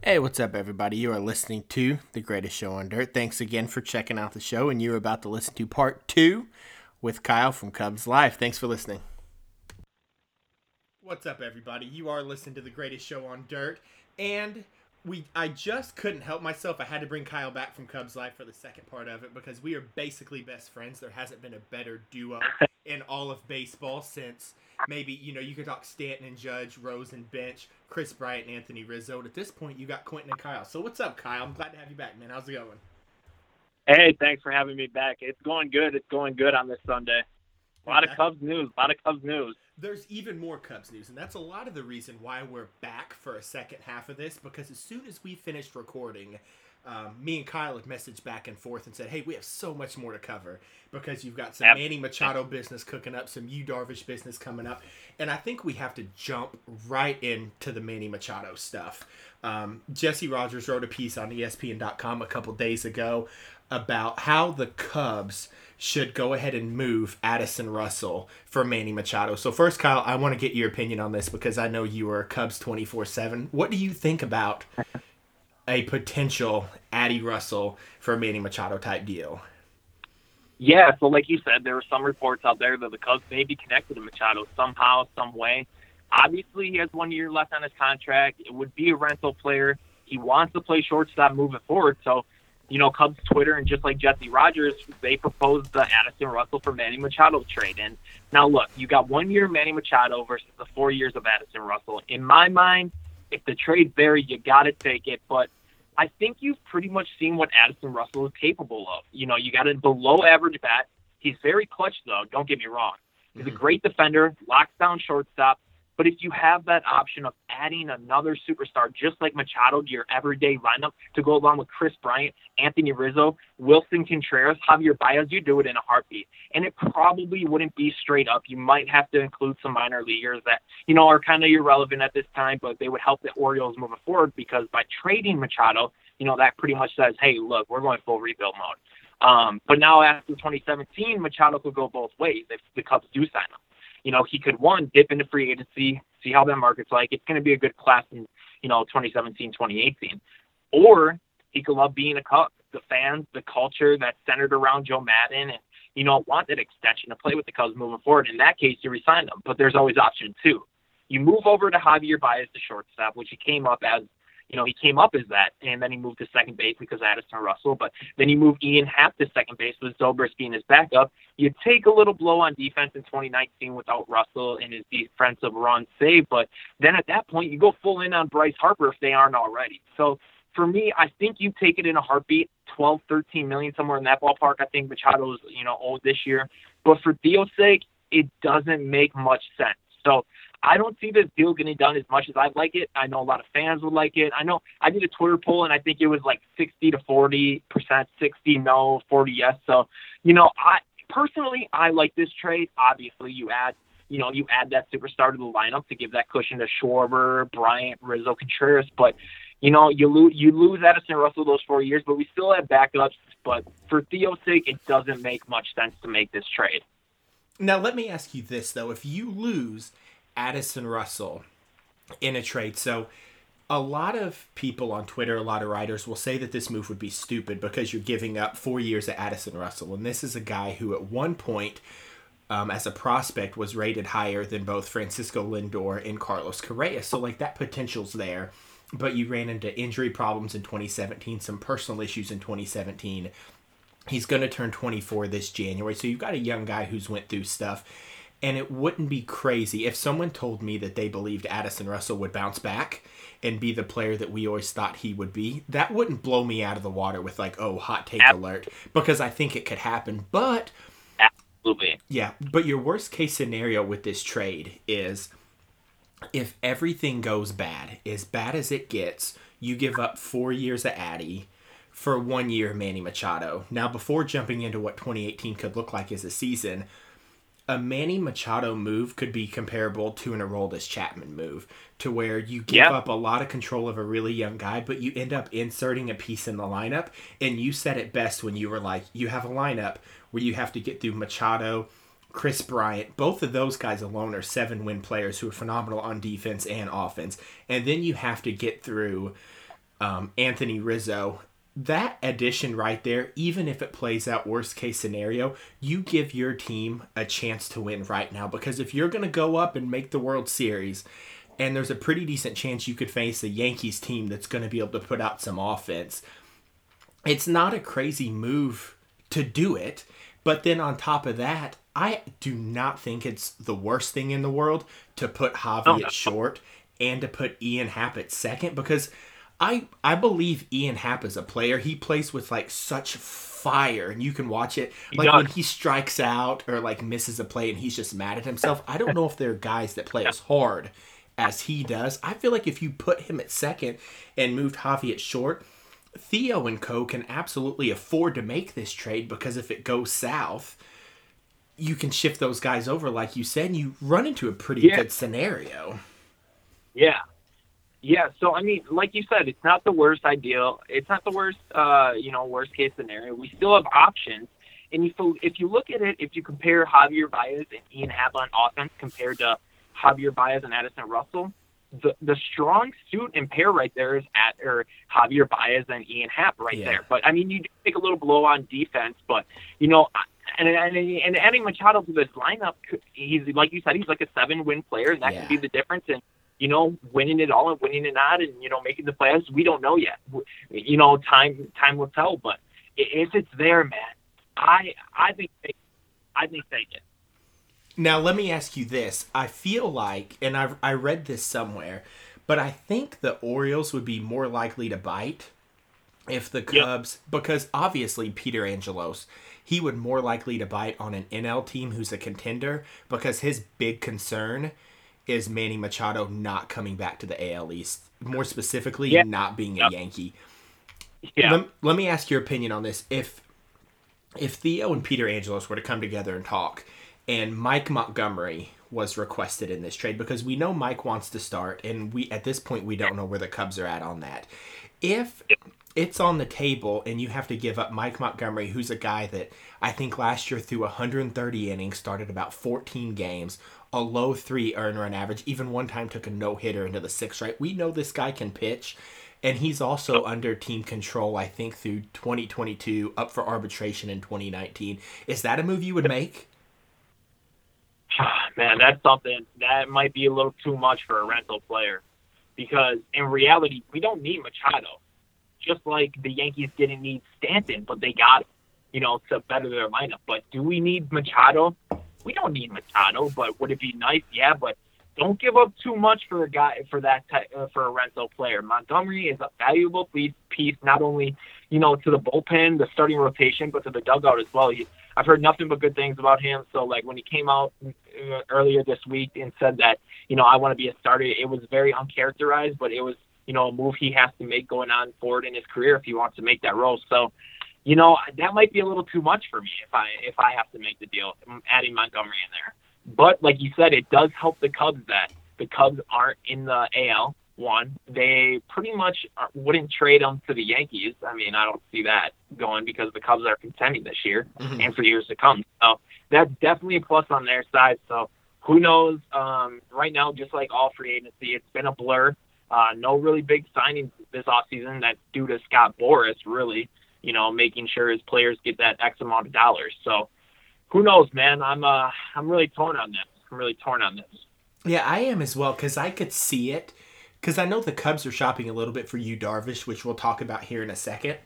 Hey, what's up, everybody? You are listening to The Greatest Show on Dirt. Thanks again for checking out the show, and you're about to listen to part two with Kyle from Cubs Live. Thanks for listening. What's up, everybody? You are listening to The Greatest Show on Dirt, and we I just couldn't help myself. I had to bring Kyle back from Cubs Live for the second part of it because we are basically best friends. There hasn't been a better duo in all of baseball since maybe you know you could talk Stanton and Judge, Rose and Bench, Kris Bryant and Anthony Rizzo. At this point, you got Quentin and Kyle. So what's up, Kyle? I'm glad to have you back, man. How's it going? Hey, thanks for having me back. It's going good. It's going good on this Sunday. A lot of Cubs news. A lot of Cubs news. There's even more Cubs news, and that's a lot of the reason why we're back for a second half of this. Because as soon as we finished recording, um, me and Kyle had messaged back and forth and said, "Hey, we have so much more to cover because you've got some Yep. Manny Machado business cooking up, some Yu Darvish business coming up, and I think we have to jump right into the Manny Machado stuff." Um, Jesse Rogers wrote a piece on ESPN.com a couple days ago about how the Cubs should go ahead and move Addison Russell for Manny Machado. So first, Kyle, I want to get your opinion on this because I know you are Cubs twenty four seven. What do you think about a potential Addy Russell for a Manny Machado type deal? Yeah, so like you said, there were some reports out there that the Cubs may be connected to Machado somehow, some way. Obviously, he has one year left on his contract. It would be a rental player. He wants to play shortstop moving forward. So, you know, Cubs Twitter and just like Jesse Rogers, they proposed the Addison Russell for Manny Machado trade. And now, look, you got one year Manny Machado versus the four years of Addison Russell. In my mind, if the trade's there, you got to take it. But I think you've pretty much seen what Addison Russell is capable of. You know, you got a below average bat. He's very clutch, though. Don't get me wrong. He's a mm-hmm. great defender, locks down shortstop. But if you have that option of adding another superstar, just like Machado, to your everyday lineup to go along with Kris Bryant, Anthony Rizzo, Willson Contreras, Javier Baez, you do it in a heartbeat. And it probably wouldn't be straight up. You might have to include some minor leaguers that, you know, are kind of irrelevant at this time, but they would help the Orioles moving forward because by trading Machado, you know, that pretty much says, hey, look, we're going full rebuild mode. Um, but now after 2017, Machado could go both ways if the Cubs do sign him. You know, he could one dip into free agency, see how that market's like. It's going to be a good class in, you know, 2017, 2018. Or he could love being a Cub. The fans, the culture that's centered around Joe Maddon, and you know, want that extension to play with the Cubs moving forward. In that case, you resign them. But there's always option two. You move over to Javier Baez, the shortstop, which he came up as you know, he came up as that, and then he moved to second base because Addison Russell. But then you move Ian Happ to second base with Zobrist being his backup. You take a little blow on defense in 2019 without Russell and his defensive run save, but then at that point you go full in on Bryce Harper if they aren't already. So for me, I think you take it in a heartbeat, 12, 13 million somewhere in that ballpark. I think Machado's you know old this year, but for Theo's sake, it doesn't make much sense. So I don't see this deal getting done as much as I'd like it. I know a lot of fans would like it. I know I did a Twitter poll and I think it was like 60 to 40 percent, 60 no, 40 yes. So, you know, I personally I like this trade. Obviously, you add, you know, you add that superstar to the lineup to give that cushion to Schwarber, Bryant, Rizzo, Contreras, but. You know, you lose you lose Addison Russell those four years, but we still have backups. But for Theo's sake, it doesn't make much sense to make this trade. Now, let me ask you this though: if you lose Addison Russell in a trade, so a lot of people on Twitter, a lot of writers will say that this move would be stupid because you're giving up four years of Addison Russell, and this is a guy who at one point. Um, as a prospect, was rated higher than both Francisco Lindor and Carlos Correa. So, like, that potential's there. But you ran into injury problems in 2017, some personal issues in 2017. He's going to turn 24 this January. So, you've got a young guy who's went through stuff. And it wouldn't be crazy if someone told me that they believed Addison Russell would bounce back and be the player that we always thought he would be. That wouldn't blow me out of the water with, like, oh, hot take alert, because I think it could happen. But Absolutely. yeah, but your worst case scenario with this trade is if everything goes bad, as bad as it gets, you give up four years of Addy for one year of Manny Machado. Now, before jumping into what 2018 could look like as a season, a Manny Machado move could be comparable to an Aroldis Chapman move, to where you give Yep. up a lot of control of a really young guy, but you end up inserting a piece in the lineup. And you said it best when you were like, you have a lineup where you have to get through Machado, Kris Bryant. Both of those guys alone are seven win players who are phenomenal on defense and offense. And then you have to get through um, Anthony Rizzo. That addition right there, even if it plays out worst case scenario, you give your team a chance to win right now. Because if you're going to go up and make the World Series, and there's a pretty decent chance you could face a Yankees team that's going to be able to put out some offense, it's not a crazy move to do it. But then on top of that, I do not think it's the worst thing in the world to put Javi oh, at short and to put Ian Happ at second because I I believe Ian Happ is a player. He plays with like such fire and you can watch it like when he strikes out or like misses a play and he's just mad at himself. I don't know if there are guys that play as hard as he does. I feel like if you put him at second and moved Javi at short, Theo and Co can absolutely afford to make this trade because if it goes south, you can shift those guys over, like you said, and you run into a pretty yeah. good scenario. Yeah. Yeah, so I mean, like you said, it's not the worst ideal. It's not the worst, uh, you know, worst case scenario. We still have options, and if if you look at it, if you compare Javier Baez and Ian Happ on offense compared to Javier Baez and Addison Russell, the the strong suit and pair right there is at or Javier Baez and Ian Happ right yeah. there. But I mean, you take a little blow on defense, but you know, and and, and adding Machado to this lineup, he's like you said, he's like a seven win player, and that yeah. could be the difference in you know winning it all and winning it not, and you know making the playoffs. We don't know yet. You know, time time will tell. But if it's there, man, I I think they, I think they get. Now, let me ask you this. I feel like, and I I read this somewhere, but I think the Orioles would be more likely to bite if the Cubs, yep. because obviously Peter Angelos, he would more likely to bite on an NL team who's a contender because his big concern is Manny Machado not coming back to the AL East. More specifically, yep. not being a. Yankee. Yeah. Let, let me ask your opinion on this. If if Theo and Peter Angelos were to come together and talk, and Mike Montgomery was requested in this trade because we know Mike wants to start, and we at this point we don't know where the Cubs are at on that. If it's on the table and you have to give up Mike Montgomery, who's a guy that I think last year threw 130 innings, started about 14 games, a low three earn run average, even one time took a no hitter into the sixth, right? We know this guy can pitch, and he's also under team control, I think, through 2022, up for arbitration in 2019. Is that a move you would make? Ah, man, that's something that might be a little too much for a rental player because in reality, we don't need Machado. Just like the Yankees didn't need Stanton, but they got you know, to better their lineup. But do we need Machado? We don't need Machado, but would it be nice? Yeah, but don't give up too much for a guy for that type, uh, for a rental player. Montgomery is a valuable piece, piece not only you know to the bullpen, the starting rotation, but to the dugout as well. He, I've heard nothing but good things about him. So like when he came out uh, earlier this week and said that you know I want to be a starter, it was very uncharacterized, but it was you know a move he has to make going on forward in his career if he wants to make that role. So you know that might be a little too much for me if I if I have to make the deal adding Montgomery in there. But like you said, it does help the Cubs that the Cubs aren't in the AL. One, they pretty much wouldn't trade them to the Yankees. I mean, I don't see that going because the Cubs are contending this year mm-hmm. and for years to come. So that's definitely a plus on their side. So who knows? Um, right now, just like all free agency, it's been a blur. Uh, no really big signings this offseason. That's due to Scott Boras, really, you know, making sure his players get that X amount of dollars. So who knows, man? I'm uh, I'm really torn on this. I'm really torn on this. Yeah, I am as well because I could see it. Because I know the Cubs are shopping a little bit for Yu Darvish, which we'll talk about here in a second.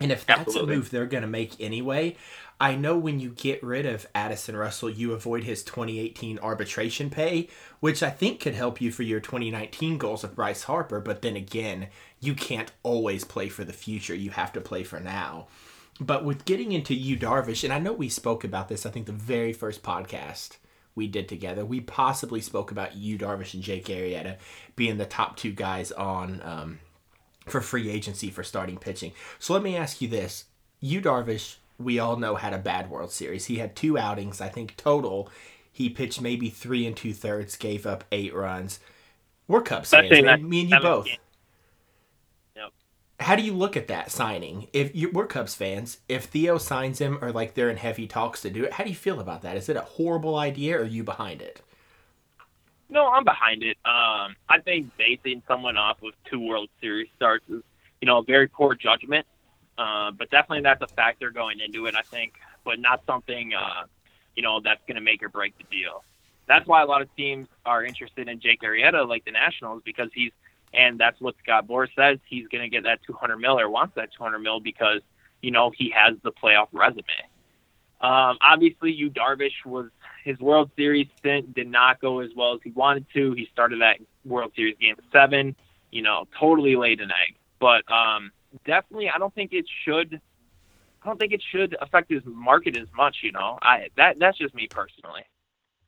And if that's Absolutely. a move they're going to make anyway, I know when you get rid of Addison Russell, you avoid his 2018 arbitration pay, which I think could help you for your 2019 goals with Bryce Harper. But then again, you can't always play for the future. You have to play for now. But with getting into Yu Darvish, and I know we spoke about this, I think the very first podcast we did together, we possibly spoke about Yu Darvish and Jake Arrieta being the top two guys on um, for free agency for starting pitching. So let me ask you this: Yu Darvish, we all know had a bad World Series. He had two outings, I think total. He pitched maybe three and two thirds, gave up eight runs. We're Cubs fans, man. Me and you both how do you look at that signing? If you, we're Cubs fans, if Theo signs him or like they're in heavy talks to do it, how do you feel about that? Is it a horrible idea or are you behind it? No, I'm behind it. Um, I think basing someone off of two World Series starts is you know, a very poor judgment. Uh, but definitely that's a factor going into it, I think, but not something, uh, you know, that's going to make or break the deal. That's why a lot of teams are interested in Jake Arrieta, like the Nationals, because he's, and that's what Scott Boras says, he's going to get that 200 mil or wants that 200 mil because, you know, he has the playoff resume. Um, obviously, Yu Darvish was his World Series stint did not go as well as he wanted to. He started that World Series game seven, you know, totally laid an egg. But um, definitely, I don't think it should. I don't think it should affect his market as much. You know, I that that's just me personally.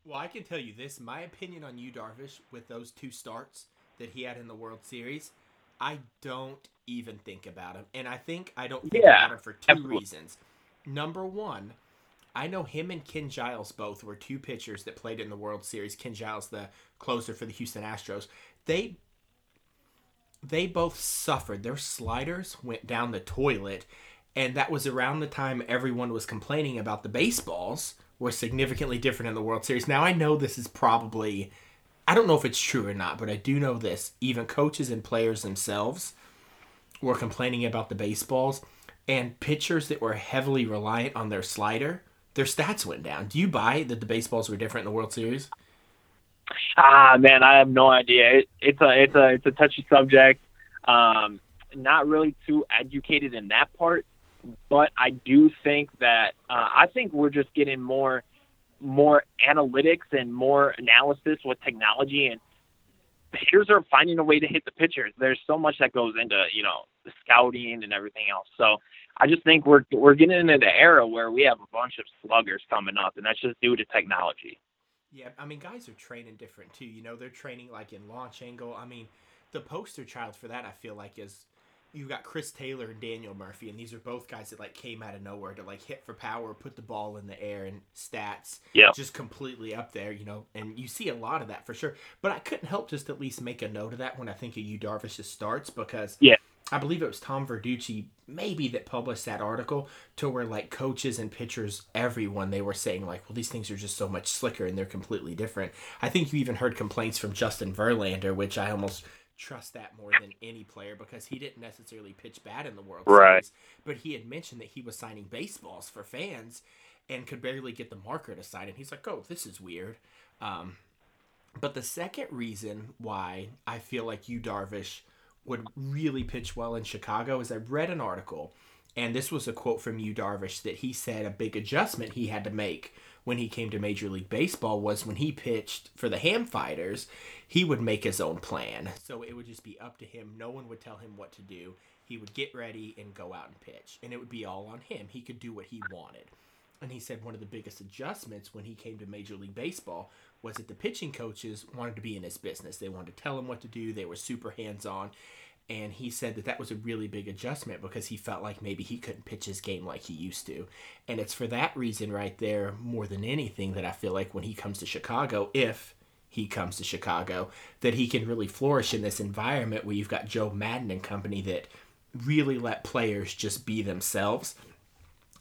Well, I can tell you this: my opinion on Yu Darvish with those two starts that he had in the World Series, I don't even think about him, and I think I don't think Yeah, about him for two absolutely. reasons. Number one, I know him and Ken Giles both were two pitchers that played in the World Series. Ken Giles, the closer for the Houston Astros, they they both suffered. Their sliders went down the toilet, and that was around the time everyone was complaining about the baseballs were significantly different in the World Series. Now I know this is probably I don't know if it's true or not, but I do know this. Even coaches and players themselves were complaining about the baseballs and pitchers that were heavily reliant on their slider, their stats went down. Do you buy that the baseballs were different in the World Series? Ah, man, I have no idea. It, it's a it's a it's a touchy subject. Um, not really too educated in that part, but I do think that uh, I think we're just getting more more analytics and more analysis with technology and hitters are finding a way to hit the pitchers. There's so much that goes into, you know, scouting and everything else. So I just think we're we're getting into the era where we have a bunch of sluggers coming up and that's just due to technology. Yeah, I mean, guys are training different too. You know, they're training like in launch angle. I mean, the poster child for that, I feel like, is you've got Chris Taylor and Daniel Murphy, and these are both guys that like came out of nowhere to like hit for power, put the ball in the air, and stats Yeah. just completely up there. You know, and you see a lot of that for sure. But I couldn't help just at least make a note of that when I think of Yu Darvish's starts because Yeah. I believe it was Tom Verducci maybe that published that article to where like coaches and pitchers, everyone they were saying like, well, these things are just so much slicker and they're completely different. I think you even heard complaints from Justin Verlander, which I almost trust that more than any player because he didn't necessarily pitch bad in the World Right. Series, but he had mentioned that he was signing baseballs for fans and could barely get the marker to sign it. He's like, oh, this is weird. Um, but the second reason why I feel like Yu Darvish would really pitch well in Chicago is I read an article, and this was a quote from Yu Darvish that he said a big adjustment he had to make when he came to Major League Baseball was when he pitched for the Ham Fighters, he would make his own plan. So it would just be up to him. No one would tell him what to do. He would get ready and go out and pitch, and it would be all on him. He could do what he wanted. And he said one of the biggest adjustments when he came to Major League Baseball was that the pitching coaches wanted to be in his business. They wanted to tell him what to do. They were super hands on. And he said that that was a really big adjustment because he felt like maybe he couldn't pitch his game like he used to. And it's for that reason right there, more than anything, that I feel like when he comes to Chicago, if he comes to Chicago, that he can really flourish in this environment where you've got Joe Maddon and company that really let players just be themselves.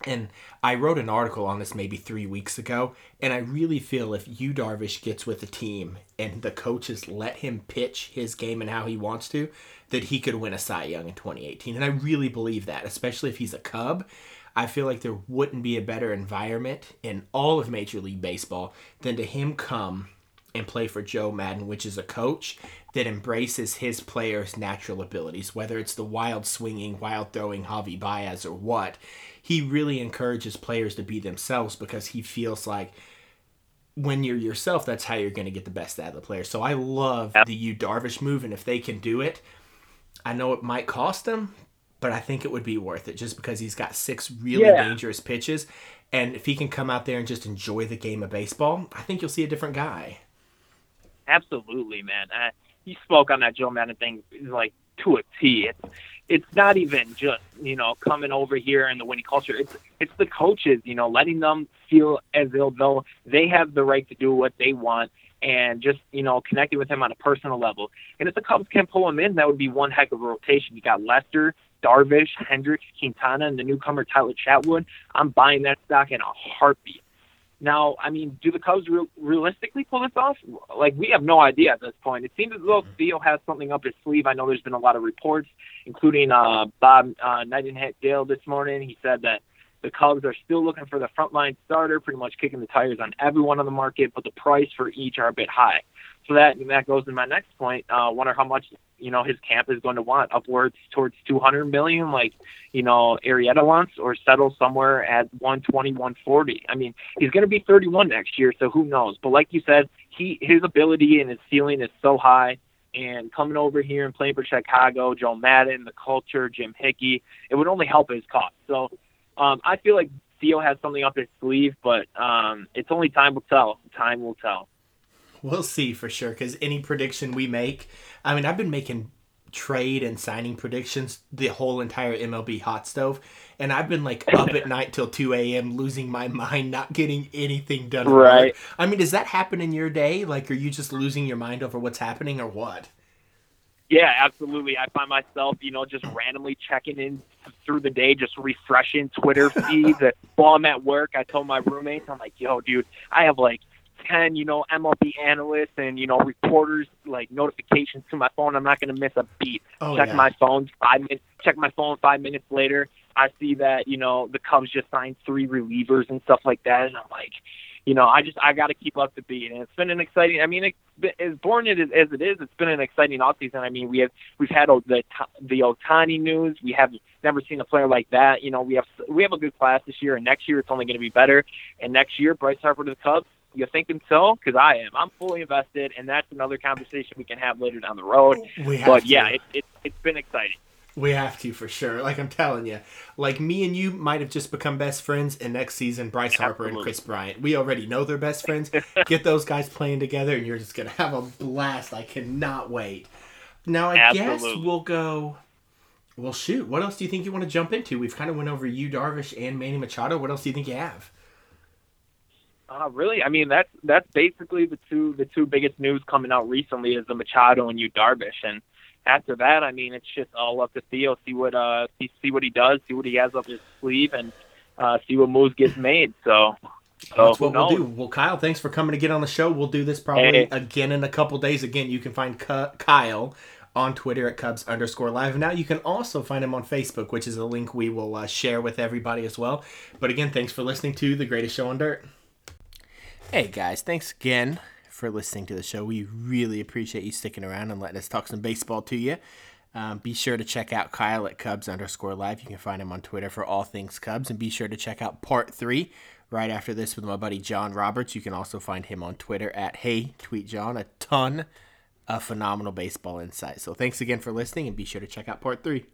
And I wrote an article on this maybe three weeks ago, and I really feel if Yu Darvish gets with the team and the coaches let him pitch his game and how he wants to, that he could win a Cy Young in 2018. And I really believe that, especially if he's a Cub. I feel like there wouldn't be a better environment in all of Major League Baseball than to him come and play for Joe Maddon, which is a coach that embraces his players' natural abilities, whether it's the wild swinging, wild throwing Javi Baez or what. He really encourages players to be themselves because he feels like when you're yourself, that's how you're going to get the best out of the player. So I love the Yu Darvish move, and if they can do it, I know it might cost him, but I think it would be worth it just because he's got six really Yeah. dangerous pitches. And if he can come out there and just enjoy the game of baseball, I think you'll see a different guy. Absolutely, man. Uh, you spoke on that Joe Maddon thing like to a T. It's it's not even just you know coming over here and the winning culture. It's it's the coaches, you know, letting them feel as though they have the right to do what they want and just you know connecting with him on a personal level. And if the Cubs can pull him in, that would be one heck of a rotation. You got Lester, Darvish, Hendricks, Quintana, and the newcomer Tyler Chatwood. I'm buying that stock in a heartbeat. Now, I mean, do the Cubs re- realistically pull this off? Like, we have no idea at this point. It seems as though Theo has something up his sleeve. I know there's been a lot of reports, including uh, Bob uh, Nightingale this morning. He said that the Cubs are still looking for the frontline starter, pretty much kicking the tires on everyone on the market, but the price for each are a bit high. So that and that goes to my next point. Uh, wonder how much you know his camp is going to want upwards towards 200 million, like you know Arrieta wants, or settle somewhere at 120, 140. I mean, he's going to be 31 next year, so who knows? But like you said, he his ability and his ceiling is so high. And coming over here and playing for Chicago, Joe Maddon, the culture, Jim Hickey, it would only help his cause. So um, I feel like Theo has something up his sleeve, but um, it's only time will tell. Time will tell. We'll see for sure. Because any prediction we make, I mean, I've been making trade and signing predictions the whole entire MLB hot stove, and I've been like up at night till two a.m. losing my mind, not getting anything done. Right. I mean, does that happen in your day? Like, are you just losing your mind over what's happening, or what? Yeah, absolutely. I find myself, you know, just randomly checking in through the day, just refreshing Twitter feeds. While I'm at work, I told my roommates, I'm like, yo, dude, I have like 10, you know, MLB analysts and, you know, reporters, like notifications to my phone. I'm not going to miss a beat. Oh, check yeah. my phone five minutes, check my phone five minutes later. I see that, you know, the Cubs just signed three relievers and stuff like that. And I'm like, you know, I just I got to keep up to beat, and it's been an exciting. I mean, it's been, as boring it is, as it is, it's been an exciting offseason. I mean, we have we've had the the Ohtani news. We have never seen a player like that. You know, we have we have a good class this year, and next year it's only going to be better. And next year, Bryce Harper to the Cubs. You thinking so? Because I am. I'm fully invested, and that's another conversation we can have later down the road. We have but to. yeah, it, it, it's been exciting. We have to for sure. Like I'm telling you, like me and you might have just become best friends, and next season Bryce Harper and Kris Bryant. We already know they're best friends. Get those guys playing together, and you're just gonna have a blast. I cannot wait. Now I guess we'll go. Well, shoot. What else do you think you want to jump into? We've kind of went over you, Darvish, and Manny Machado. What else do you think you have? Uh, really, I mean that's that's basically the two the two biggest news coming out recently is the Machado and Yu Darvish, and after that, I mean it's just all up to Theo. See what uh see, see what he does, see what he has up his sleeve, and uh, see what moves gets made. So, so That's what we'll do. Well, Kyle, thanks for coming to get on the show. We'll do this probably Hey. again in a couple days. Again, you can find Kyle on Twitter at Cubs underscore live. Now you can also find him on Facebook, which is a link we will uh, share with everybody as well. But again, thanks for listening to the greatest show on dirt. Hey guys, thanks again for listening to the show. We really appreciate you sticking around and letting us talk some baseball to you. Um, be sure to check out Kyle at Cubs underscore live. You can find him on Twitter for all things Cubs. And be sure to check out part three right after this with my buddy John Roberts. You can also find him on Twitter at Hey Tweet John. A ton of phenomenal baseball insight. So thanks again for listening and be sure to check out part three.